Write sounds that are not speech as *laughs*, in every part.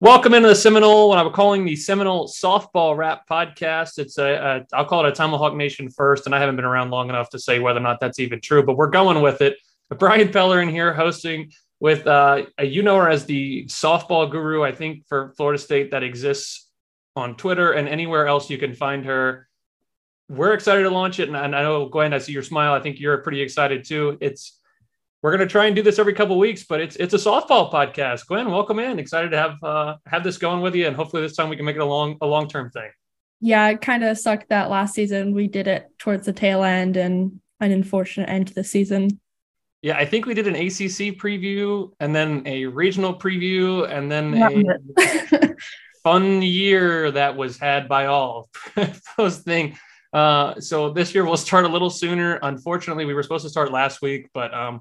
Welcome into the Seminole, what I'm calling the Seminole Softball Rap Podcast. It's a, a, I'll call it a Tomahawk Nation first, and I haven't been around long enough to say whether or not that's even true, but we're going with it. Brian Pellerin here hosting with, uh, you know her as the softball guru, I think, for Florida State that exists on Twitter and anywhere else you can find her. We're excited to launch it, and, and I know, Gwen, I see your smile. I think you're pretty excited too. It's we're going to try and do this every couple weeks, but it's it's a softball podcast. Gwen, welcome in. Excited to have uh, have this going with you, and hopefully this time we can make it a long a long term thing. Yeah, it kind of sucked that last season we did it towards the tail end and an unfortunate end to the season. Yeah, I think we did an ACC preview and then a regional preview and then a *laughs* fun year that was had by all. *laughs* Those thing. Uh, so this year we'll start a little sooner. Unfortunately, we were supposed to start last week, but um,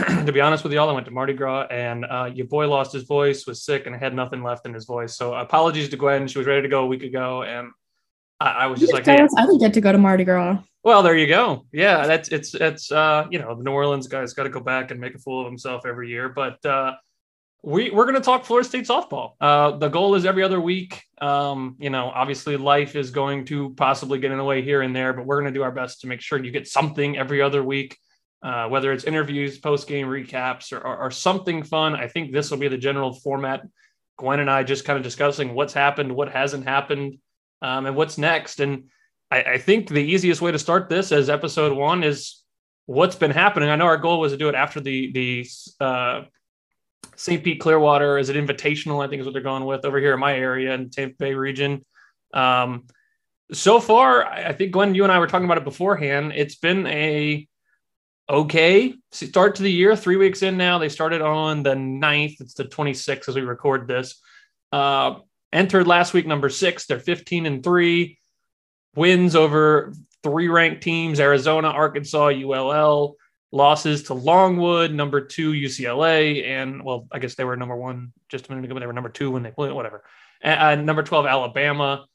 *clears throat* to be honest with y'all, I went to Mardi Gras and uh, your boy lost his voice, was sick, and had nothing left in his voice. So apologies to Gwen. She was ready to go a week ago, and I, I was just like, hey. I didn't get to go to Mardi Gras. Well, there you go. Yeah, that's it's it's uh, you know the New Orleans guy's got to go back and make a fool of himself every year, but uh, we we're going to talk Florida State softball. Uh, the goal is every other week. Um, you know, obviously life is going to possibly get in the way here and there, but we're going to do our best to make sure you get something every other week uh, whether it's interviews, post game recaps, or, or, or, something fun. I think this will be the general format. Gwen and I just kind of discussing what's happened, what hasn't happened, um, and what's next. And I, I, think the easiest way to start this as episode one is what's been happening. I know our goal was to do it after the the uh, St. Pete Clearwater Is it invitational. I think is what they're going with over here in my area in Tampa Bay region. Um, so far, I think Gwen, you and I were talking about it beforehand. It's been a okay start to the year. Three weeks in now. They started on the 9th. It's the 26th as we record this. Uh, entered last week number six. They're 15 and three. Wins over three ranked teams Arizona, Arkansas, ULL. Losses to Longwood, number two, UCLA. And well, I guess they were number one just a minute ago, but they were number two when they played, whatever. And, uh, number 12, Alabama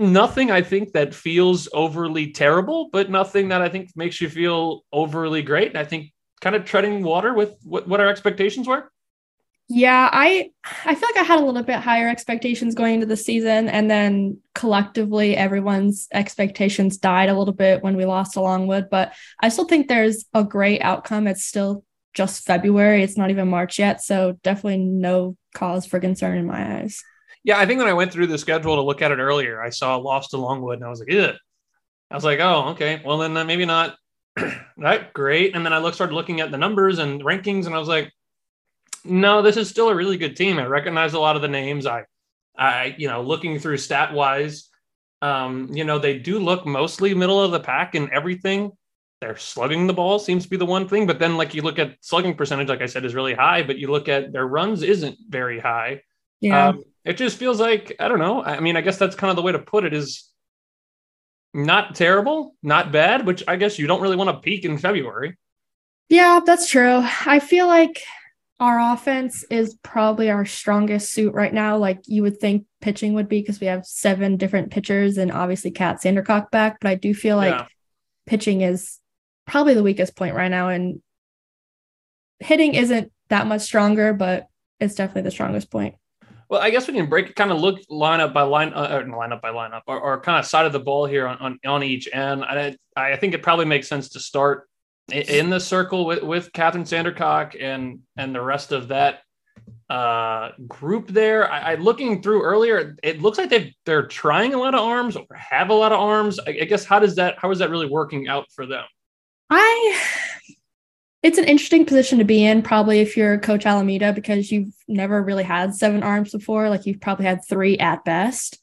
nothing I think that feels overly terrible, but nothing that I think makes you feel overly great. And I think kind of treading water with what, what our expectations were. Yeah, I I feel like I had a little bit higher expectations going into the season, and then collectively everyone's expectations died a little bit when we lost to Longwood. But I still think there's a great outcome. It's still just February; it's not even March yet, so definitely no cause for concern in my eyes. Yeah, I think when I went through the schedule to look at it earlier, I saw lost to Longwood, and I was like, "Yeah." I was like, "Oh, okay. Well, then uh, maybe not *clears throat* that great." And then I looked, started looking at the numbers and rankings, and I was like, "No, this is still a really good team. I recognize a lot of the names. I, I, you know, looking through stat wise, Um, you know, they do look mostly middle of the pack in everything. They're slugging the ball seems to be the one thing, but then like you look at slugging percentage, like I said, is really high, but you look at their runs isn't very high. Yeah. Um, it just feels like I don't know. I mean, I guess that's kind of the way to put it is not terrible, not bad, which I guess you don't really want to peak in February. Yeah, that's true. I feel like our offense is probably our strongest suit right now. Like you would think pitching would be because we have seven different pitchers and obviously Kat Sandercock back. But I do feel like Yeah. pitching is probably the weakest point right now. And hitting isn't that much stronger, but it's definitely the strongest point. Well, I guess we can break kind of look lineup by line, uh, lineup by lineup, or, or kind of side of the ball here on, on, on each. end. I, I think it probably makes sense to start in the circle with, with Kathryn Sandercock and and the rest of that uh, group there. I, I looking through earlier, it looks like they they're trying a lot of arms or have a lot of arms. I, I guess how does that how is that really working out for them? I it's an interesting position to be in, probably if you're Coach Alameda, because you've never really had seven arms before. Like you've probably had three at best.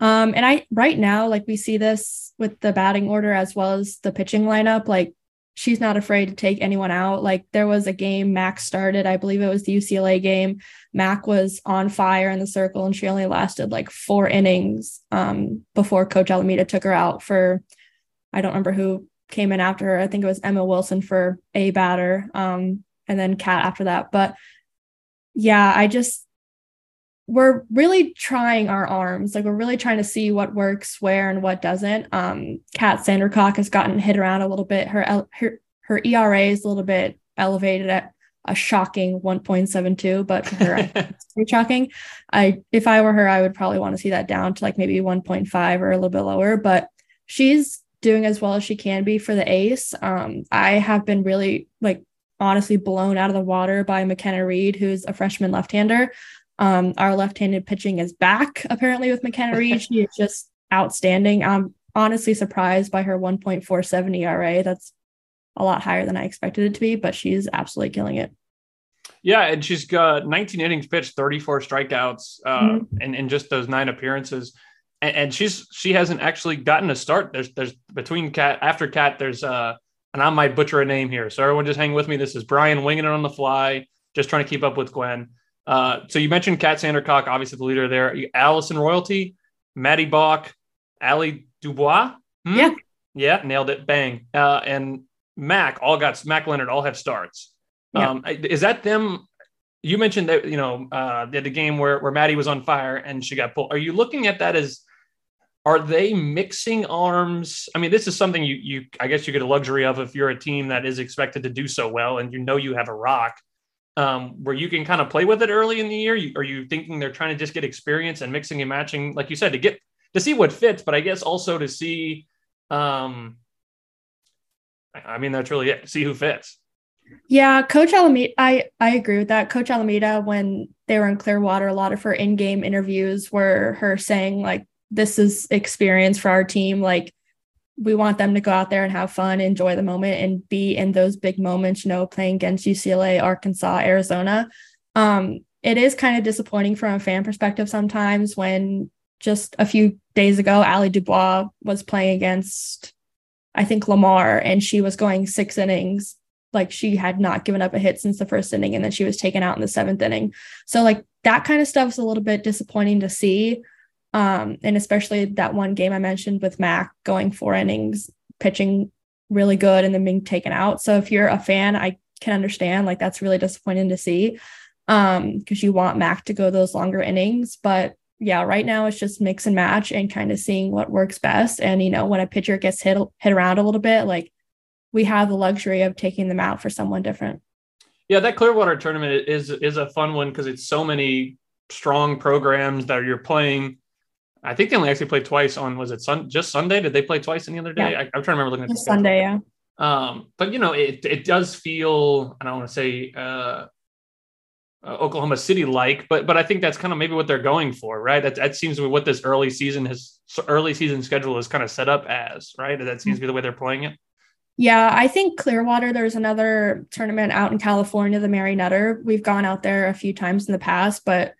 Um, and I right now, like we see this with the batting order as well as the pitching lineup. Like she's not afraid to take anyone out. Like there was a game Mac started, I believe it was the UCLA game. Mac was on fire in the circle and she only lasted like four innings um, before Coach Alameda took her out for I don't remember who came in after her. I think it was Emma Wilson for a batter, um, and then Kat after that. But yeah, I just we're really trying our arms. Like we're really trying to see what works where and what doesn't. Um, Kat Sandercock has gotten hit around a little bit. Her her her ERA is a little bit elevated at a shocking 1.72, but for her, *laughs* it's pretty shocking. I if I were her, I would probably want to see that down to like maybe 1.5 or a little bit lower. But she's doing as well as she can be for the ace. Um, I have been really like honestly blown out of the water by McKenna Reed, who's a freshman left-hander. Um, our left-handed pitching is back apparently with McKenna *laughs* Reed. she is just outstanding. I'm honestly surprised by her 1.47 ERA. That's a lot higher than I expected it to be, but she's absolutely killing it. Yeah, and she's got 19 innings pitched, 34 strikeouts, uh, Mhm. in, in just those nine appearances. And, and she's she hasn't actually gotten a start. There's there's between cat after cat. There's uh, and I might butcher a name here, so everyone just hang with me. This is Brian winging it on the fly, just trying to keep up with Gwen. Uh, so you mentioned Kat Sandercock, obviously the leader there. Allison Royalty, Maddie Bach, Ali Dubois. Hmm? Yeah. yeah, nailed it. Bang. Uh, and Mac all got Mac Leonard all have starts. Yeah. Um, is that them? You mentioned that you know uh, they had the game where where Maddie was on fire and she got pulled. Are you looking at that as are they mixing arms? I mean, this is something you you I guess you get a luxury of if you're a team that is expected to do so well and you know you have a rock um, where you can kind of play with it early in the year. You, are you thinking they're trying to just get experience and mixing and matching, like you said, to get to see what fits, but I guess also to see. Um, I mean, that's really it. See who fits. Yeah, Coach Alameda, I I agree with that. Coach Alameda, when they were in Clearwater, a lot of her in-game interviews were her saying like, "This is experience for our team. Like, we want them to go out there and have fun, enjoy the moment, and be in those big moments. You know, playing against UCLA, Arkansas, Arizona. Um, it is kind of disappointing from a fan perspective sometimes when just a few days ago, Ali Dubois was playing against, I think Lamar, and she was going six innings like she had not given up a hit since the first inning and then she was taken out in the seventh inning so like that kind of stuff is a little bit disappointing to see um and especially that one game i mentioned with mac going four innings pitching really good and then being taken out so if you're a fan i can understand like that's really disappointing to see um because you want mac to go those longer innings but yeah right now it's just mix and match and kind of seeing what works best and you know when a pitcher gets hit hit around a little bit like we have the luxury of taking them out for someone different. Yeah, that Clearwater tournament is is a fun one because it's so many strong programs that you're playing. I think they only actually played twice on was it sun just Sunday? Did they play twice any other day? Yeah. I, am trying to remember looking at the Sunday, yeah. Um, but you know, it it does feel I don't want to say uh, uh, Oklahoma City like, but but I think that's kind of maybe what they're going for, right? That that seems to be what this early season has early season schedule is kind of set up as, right? That seems to be the way they're playing it. Yeah, I think Clearwater, there's another tournament out in California, the Mary Nutter. We've gone out there a few times in the past, but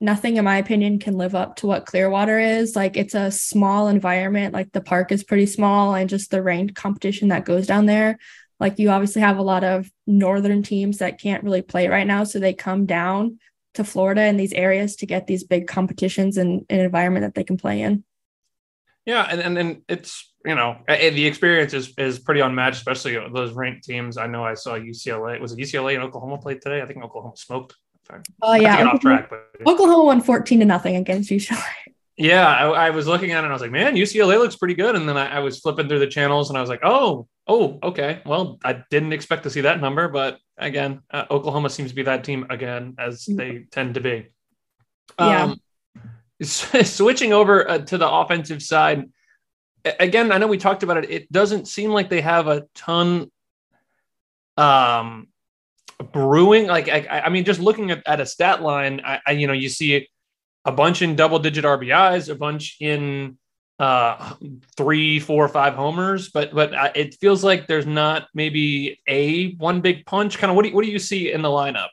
nothing in my opinion can live up to what Clearwater is. Like it's a small environment, like the park is pretty small and just the ranked competition that goes down there. Like you obviously have a lot of northern teams that can't really play right now, so they come down to Florida and these areas to get these big competitions and an environment that they can play in. Yeah, and and, and it's you know the experience is is pretty unmatched, especially those ranked teams. I know I saw UCLA. Was it UCLA and Oklahoma played today? I think Oklahoma smoked. Oh yeah, off track, but... Oklahoma won fourteen to nothing against UCLA. Yeah, I, I, was looking at it and I was like, man, UCLA looks pretty good. And then I, I, was flipping through the channels and I was like, oh, oh, okay. Well, I didn't expect to see that number, but again, uh, Oklahoma seems to be that team again, as mm-hmm. they tend to be. Yeah. Um, *laughs* switching over uh, to the offensive side, again, I know we talked about it. It doesn't seem like they have a ton um, brewing. Like, I, I mean, just looking at, at a stat line, I, I, you know, you see a bunch in double digit RBIs, a bunch in uh, three, four, five homers, but but uh, it feels like there's not maybe a one big punch. Kind of what do you, what do you see in the lineup?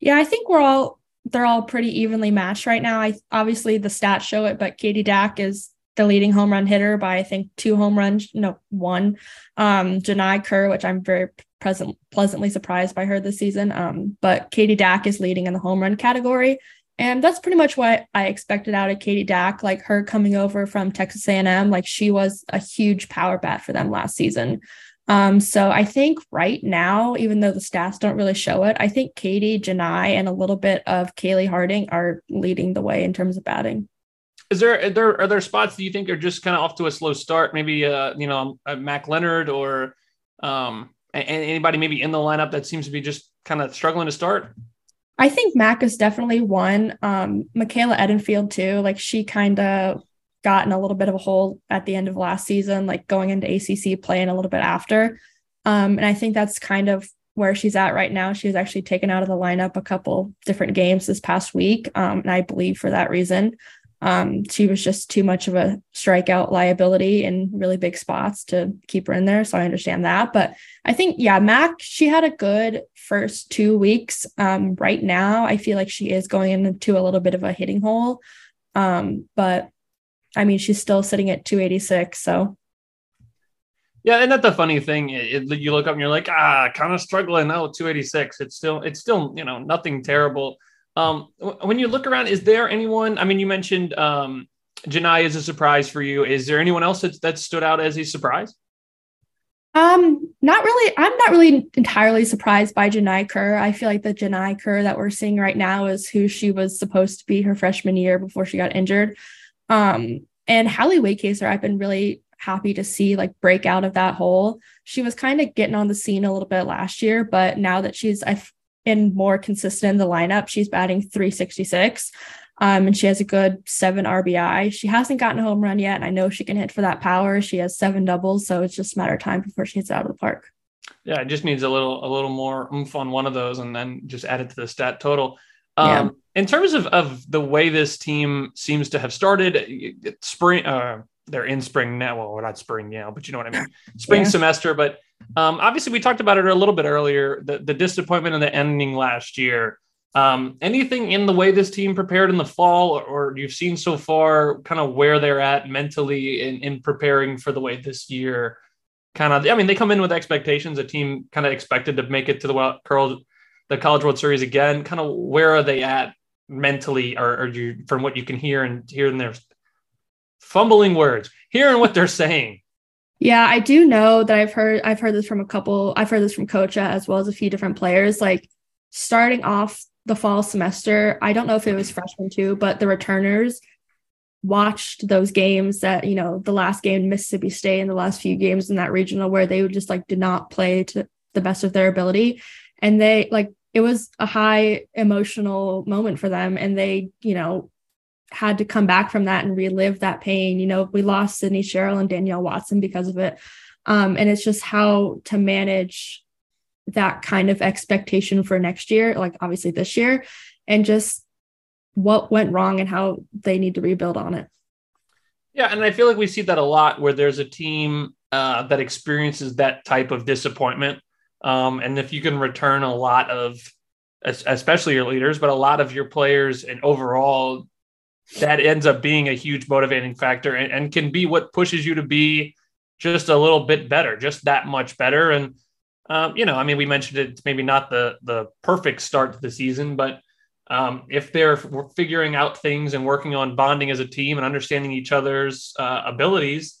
Yeah, I think we're all they're all pretty evenly matched right now. I obviously the stats show it, but Katie Dack is the leading home run hitter by I think two home runs, no one. Um, Jahni Kerr, which I'm very present pleasantly surprised by her this season. Um, but Katie Dack is leading in the home run category. And that's pretty much what I expected out of Katie Dack, like her coming over from Texas A&M, like she was a huge power bat for them last season. Um, so I think right now, even though the stats don't really show it, I think Katie, Jahni, and a little bit of Kalei Harding are leading the way in terms of batting. Is there are there are there spots that you think are just kind of off to a slow start? Maybe uh, you know, Mac Leonard or um anybody maybe in the lineup that seems to be just kind of struggling to start? I think Mac is definitely one. Um, Michaela Edenfield too. Like she kind of got in a little bit of a hole at the end of last season, like going into ACC play and a little bit after. Um, and I think that's kind of where she's at right now. She was actually taken out of the lineup a couple different games this past week. Um, and I believe for that reason. Um, she was just too much of a strikeout liability in really big spots to keep her in there. So I understand that. But I think, yeah, Mac, she had a good first two weeks. Um, right now, I feel like she is going into a little bit of a hitting hole. Um, but I mean, she's still sitting at 286. So yeah, and that's the funny thing. It, it, you look up and you're like, ah, kind of struggling. Oh, 286. It's still, it's still, you know, nothing terrible. Um, when you look around, is there anyone? I mean, you mentioned um, Jahni is a surprise for you. Is there anyone else that, that stood out as a surprise? Um, not really. I'm not really entirely surprised by Jahni Kerr. I feel like the Jahni Kerr that we're seeing right now is who she was supposed to be her freshman year before she got injured. Um, and Hallie Wacaser, I've been really happy to see like break out of that hole. She was kind of getting on the scene a little bit last year, but now that she's I've been more consistent in the lineup, she's batting 366. Um, and she has a good seven RBI. She hasn't gotten a home run yet. And I know she can hit for that power. She has seven doubles, so it's just a matter of time before she hits out of the park. Yeah, it just needs a little a little more oomph on one of those, and then just add it to the stat total. Um, yeah. In terms of of the way this team seems to have started, spring. Uh, they're in spring now. Well, we're not spring now, but you know what I mean. *laughs* Spring yeah. semester, but um, obviously we talked about it a little bit earlier. The the disappointment in the ending last year. Um, anything in the way this team prepared in the fall, or, or you've seen so far, kind of where they're at mentally in, in preparing for the way this year? Kind of, I mean, they come in with expectations. A team kind of expected to make it to the world, the College World Series again. Kind of, where are they at mentally, or, or you, from what you can hear and hear in their fumbling words, hearing what they're saying? Yeah, I do know that I've heard I've heard this from a couple. I've heard this from Coach A as well as a few different players. Like starting off the fall semester. I don't know if it was freshman too, but the returners watched those games that, you know, the last game Mississippi State and the last few games in that regional where they would just like did not play to the best of their ability. And they like it was a high emotional moment for them. And they, you know, had to come back from that and relive that pain. You know, we lost Sydney Sherrill and Danielle Watson because of it. Um, and it's just how to manage that kind of expectation for next year, like obviously this year, and just what went wrong and how they need to rebuild on it. Yeah, and I feel like we see that a lot where there's a team uh, that experiences that type of disappointment, um, and if you can return a lot of especially your leaders, but a lot of your players and overall, that ends up being a huge motivating factor and, and can be what pushes you to be just a little bit better, just that much better. And um, you know, I mean, we mentioned it, it's maybe not the the perfect start to the season, but um, if they're figuring out things and working on bonding as a team and understanding each other's uh, abilities.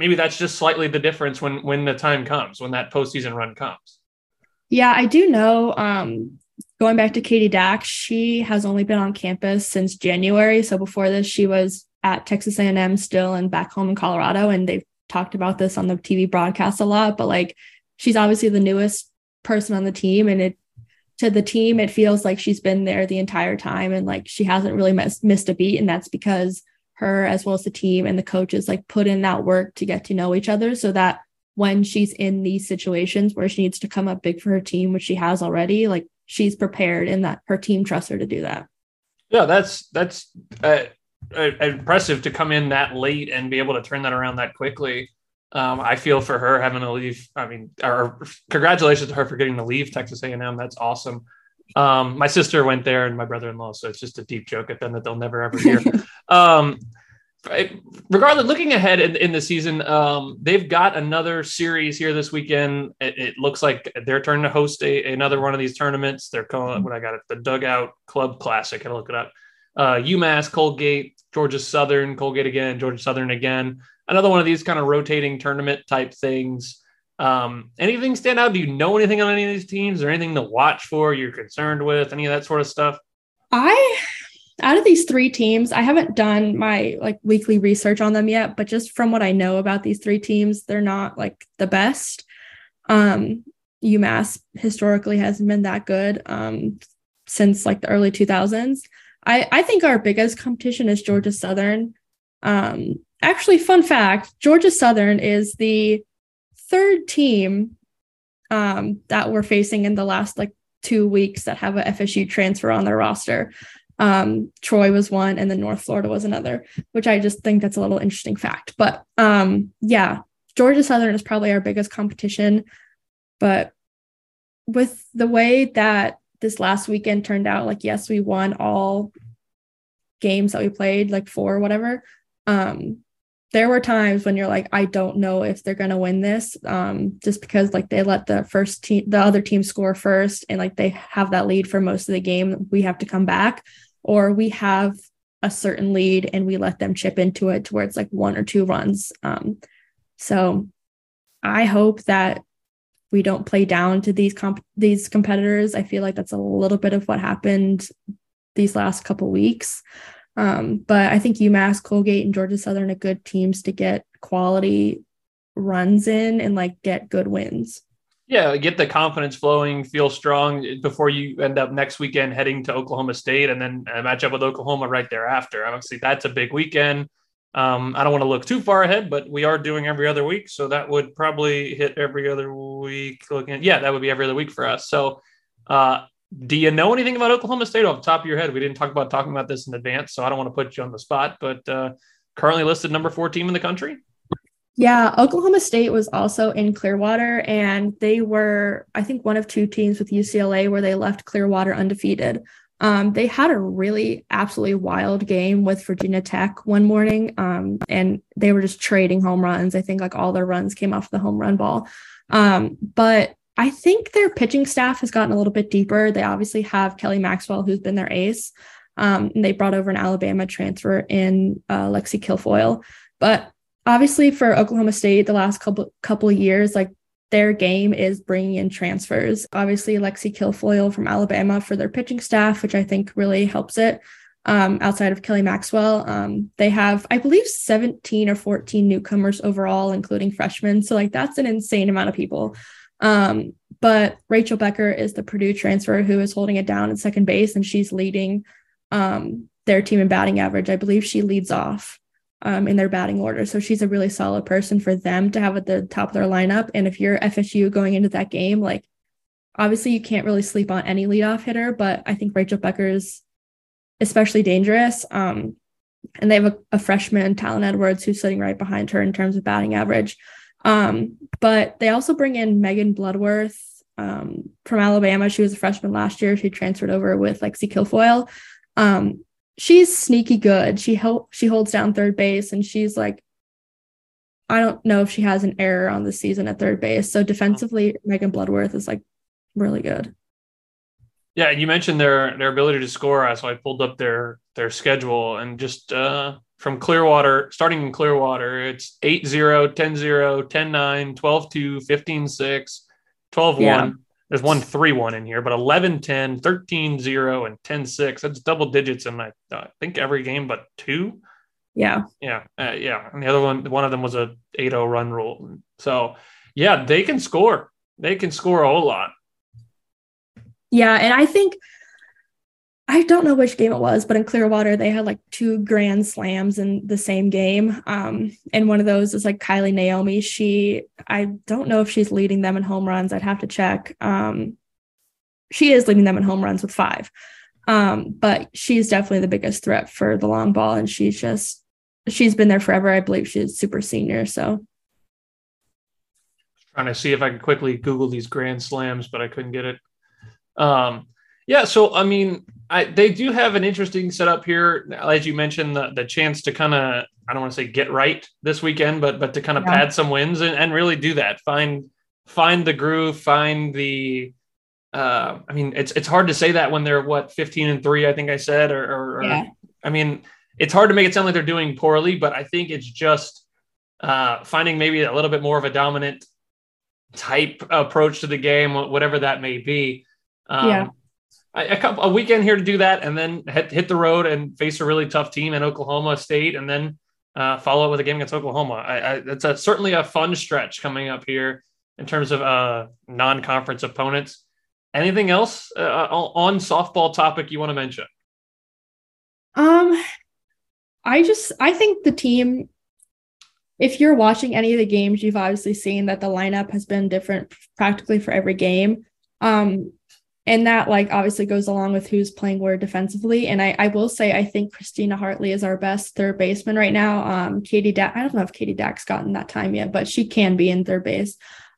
Maybe that's just slightly the difference when when the time comes, when that postseason run comes. Yeah, I do know. Um, going back to Katie Dack, she has only been on campus since January. So before this, she was at Texas A&M still and back home in Colorado, and they've talked about this on the TV broadcast a lot. But like, she's obviously the newest person on the team and it to the team it feels like she's been there the entire time and like she hasn't really miss, missed a beat and that's because her as well as the team and the coaches like put in that work to get to know each other so that when she's in these situations where she needs to come up big for her team which she has already like she's prepared and that her team trusts her to do that yeah that's that's uh, uh, impressive to come in that late and be able to turn that around that quickly um, I feel for her having to leave. I mean, or congratulations to her for getting to leave Texas A&M. That's awesome. Um, my sister went there and my brother-in-law, so it's just a deep joke at them that they'll never ever hear. *laughs* um, regardless, looking ahead in, in the season, um, they've got another series here this weekend. It, it looks like they're turning to host a, another one of these tournaments. They're calling what I got it the Dugout Club Classic. I look it up. Uh, UMass, Colgate, Georgia Southern, Colgate again, Georgia Southern again another one of these kind of rotating tournament type things. Um, anything stand out? Do you know anything on any of these teams or anything to watch for? You're concerned with any of that sort of stuff? I out of these three teams, I haven't done my like weekly research on them yet, but just from what I know about these three teams, they're not like the best. Um, UMass historically hasn't been that good um, since like the early 2000s. I, I think our biggest competition is Georgia Southern. Um, actually, fun fact Georgia Southern is the third team um, that we're facing in the last like two weeks that have a FSU transfer on their roster. Um, Troy was one, and then North Florida was another, which I just think that's a little interesting fact. But um, yeah, Georgia Southern is probably our biggest competition. But with the way that this last weekend turned out, like, yes, we won all games that we played, like four or whatever. Um, there were times when you're like, I don't know if they're gonna win this, um, just because like they let the first team, the other team score first, and like they have that lead for most of the game. We have to come back, or we have a certain lead and we let them chip into it to where it's like one or two runs. Um, so I hope that we don't play down to these comp- these competitors. I feel like that's a little bit of what happened these last couple weeks. Um, but I think UMass, Colgate, and Georgia Southern are good teams to get quality runs in and like get good wins. Yeah, get the confidence flowing, feel strong before you end up next weekend heading to Oklahoma State and then match up with Oklahoma right thereafter. Obviously, that's a big weekend. Um, I don't want to look too far ahead, but we are doing every other week, so that would probably hit every other week. Looking at yeah, that would be every other week for us. So uh, do you know anything about Oklahoma State off the top of your head? We didn't talk about talking about this in advance, so I don't want to put you on the spot, but uh, currently listed number four team in the country. Yeah, Oklahoma State was also in Clearwater, and they were, I think, one of two teams with UCLA where they left Clearwater undefeated. Um, they had a really absolutely wild game with Virginia Tech one morning, um, and they were just trading home runs. I think like all their runs came off the home run ball. Um, but I think their pitching staff has gotten a little bit deeper. They obviously have Kelly Maxwell, who's been their ace. Um, and they brought over an Alabama transfer in uh, Lexi Kilfoyle. But obviously for Oklahoma State, the last couple couple years, like their game is bringing in transfers. Obviously, Lexi Kilfoyle from Alabama for their pitching staff, which I think really helps it. Um, outside of Kelly Maxwell, um, they have, I believe, 17 or 14 newcomers overall, including freshmen. So, like, that's an insane amount of people. Um, but Rachel Becker is the Purdue transfer who is holding it down at second base, and she's leading um, their team in batting average. I believe she leads off um, in their batting order. So she's a really solid person for them to have at the top of their lineup. And if you're FSU going into that game, like obviously you can't really sleep on any leadoff hitter, but I think Rachel Becker is especially dangerous. Um, and they have a, a, freshman, Tallen Edwards, who's sitting right behind her in terms of batting average. Um, but they also bring in Megan Bloodworth um, from Alabama. She was a freshman last year. She transferred over with Lexi Kilfoyle. Um, she's sneaky good. She help she holds down third base and she's like I don't know if she has an error on the season at third base. So defensively, Megan Bloodworth is like really good. Yeah, and you mentioned their their ability to score. So I pulled up their their schedule and just uh, from Clearwater, starting in Clearwater, it's 8-0, 10-0, 10-9, 12-2, 15-6, 12-1. There's one 3 1 in here, but 11 10, 13 0, and 10 6. That's double digits in, I think, every game but two. Yeah. Yeah. Uh, yeah. And the other one, one of them was a 8 0 run rule. So, yeah, they can score. They can score a whole lot. Yeah. And I think I don't know which game it was, but in Clearwater, they had like two grand slams in the same game. Um, and one of those is like Kylie Naomi. She, I don't know if she's leading them in home runs. I'd have to check. Um, she is leading them in home runs with five. Um, but she's definitely the biggest threat for the long ball. And she's just, she's been there forever. I believe she's super senior. So trying to see if I could quickly Google these grand slams, but I couldn't get it. Um, yeah, so I mean, I, they do have an interesting setup here, as you mentioned, the, the chance to kind of I don't want to say get right this weekend, but but to kind of yeah. pad some wins and, and really do that. Find find the groove, find the. Uh, I mean, it's it's hard to say that when they're what fifteen and three, I think I said, or, or, yeah. or I mean, it's hard to make it sound like they're doing poorly, but I think it's just uh, finding maybe a little bit more of a dominant type approach to the game, whatever that may be. Um, yeah a, couple, a weekend here to do that, and then hit, hit the road and face a really tough team in Oklahoma State, and then uh, follow up with a game against Oklahoma. I, I, it's a, certainly a fun stretch coming up here in terms of uh, non-conference opponents. Anything else uh, on softball topic you want to mention? Um, I just I think the team. If you're watching any of the games, you've obviously seen that the lineup has been different practically for every game. Um, and that like obviously goes along with who's playing where defensively. And I, I will say I think Christina Hartley is our best third baseman right now. Um, Katie Dack, I don't know if Katie Dack's gotten that time yet, but she can be in third base.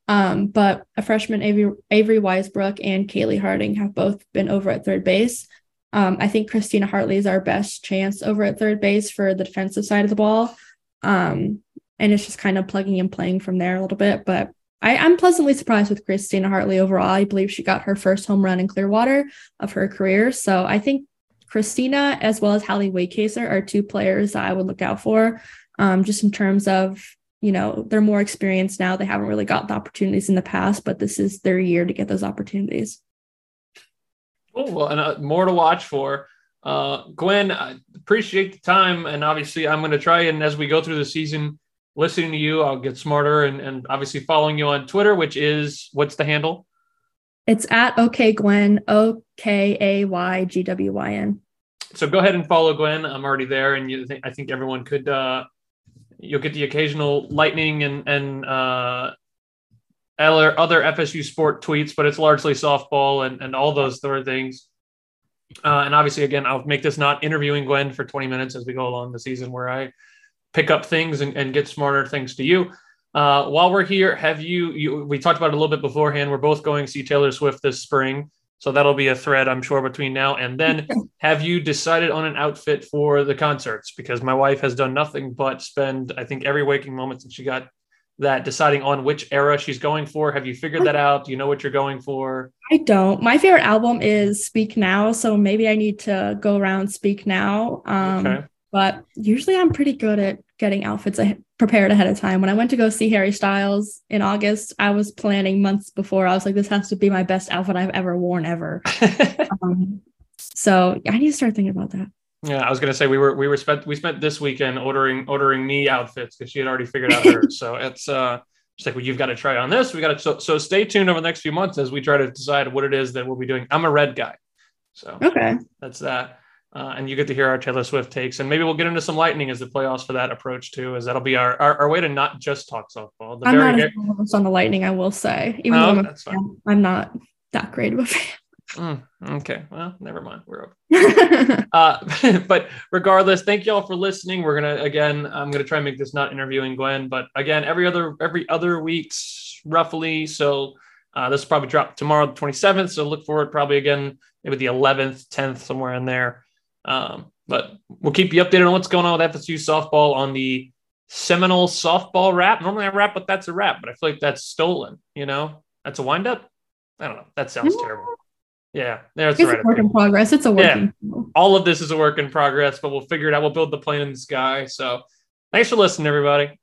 Um, but a freshman Avery, Avery Weisbrook and Kalei Harding have both been over at third base. Um, I think Christina Hartley is our best chance over at third base for the defensive side of the ball. Um, and it's just kind of plugging and playing from there a little bit. But I, am pleasantly surprised with Christina Hartley overall. I believe she got her first home run in Clearwater of her career. So I think Christina as well as Hallie Wacaser are two players that I would look out for, um, just in terms of you know they're more experienced now. They haven't really got the opportunities in the past, but this is their year to get those opportunities. Oh well, and uh, more to watch for. Uh, Gwen, I appreciate the time, and obviously I'm going to try and as we go through the season listening to you, I'll get smarter and, and obviously following you on Twitter, which is what's the handle? It's at OK Gwen, O K A Y G W Y N. So go ahead and follow Gwen. I'm already there, and you think I think everyone could. Uh, you'll get the occasional lightning and and uh, other other FSU sport tweets, but it's largely softball and and all those sort of things. Uh, and obviously, again, I'll make this not interviewing Gwen for 20 minutes as we go along the season, where I pick up things and, and get smarter things to you. Uh, while we're here, have you, you, we talked about it a little bit beforehand. We're both going to see Taylor Swift this spring. So that'll be a thread, I'm sure, between now and then. *laughs* have you decided on an outfit for the concerts? Because my wife has done nothing but spend, I think, every waking moment since she got that deciding on which era she's going for? Have you figured that out? Do you know what you're going for? I don't. My favorite album is Speak Now, so maybe I need to go around Speak Now. Um, Okay. But usually I'm pretty good at getting outfits prepared ahead of time. When I went to go see Harry Styles in August, I was planning months before. I was like, this has to be my best outfit I've ever worn ever. *laughs* um, so I need to start thinking about that. Yeah, I was gonna say we were we were spent we spent this weekend ordering ordering me outfits because she had already figured out hers. so it's uh just like well, you've got to try on this. We got to so so stay tuned over the next few months as we try to decide what it is that we'll be doing. I'm a red guy, so Okay. that's that. Uh, and you get to hear our Taylor Swift takes, and maybe we'll get into some lightning as the playoffs for that approach too, as that'll be our our, our way to not just talk softball. The I'm not very as well on the lightning, I will say. Even No, though I'm, that's fine. fan, I'm not that great of a fan. Mm, okay, well, never mind. We're over. *laughs* uh, *laughs* but regardless, thank y'all for listening. We're gonna again, I'm gonna try and make this not interviewing Gwen, but again, every other every other weeks roughly. So uh, this will probably drop tomorrow, the 27th. So look forward probably again, maybe the 11th, 10th, somewhere in there. Um, but we'll keep you updated on what's going on with FSU softball on the Seminole softball rap. Normally I rap, but that's a rap, but I feel like that's stolen. You know, that's a windup. I don't know. That sounds terrible. Yeah, there's the it's right a work in progress. It's a working. all of this is a work in progress, but we'll figure it out. We'll build the plane in the sky. So thanks for listening, everybody.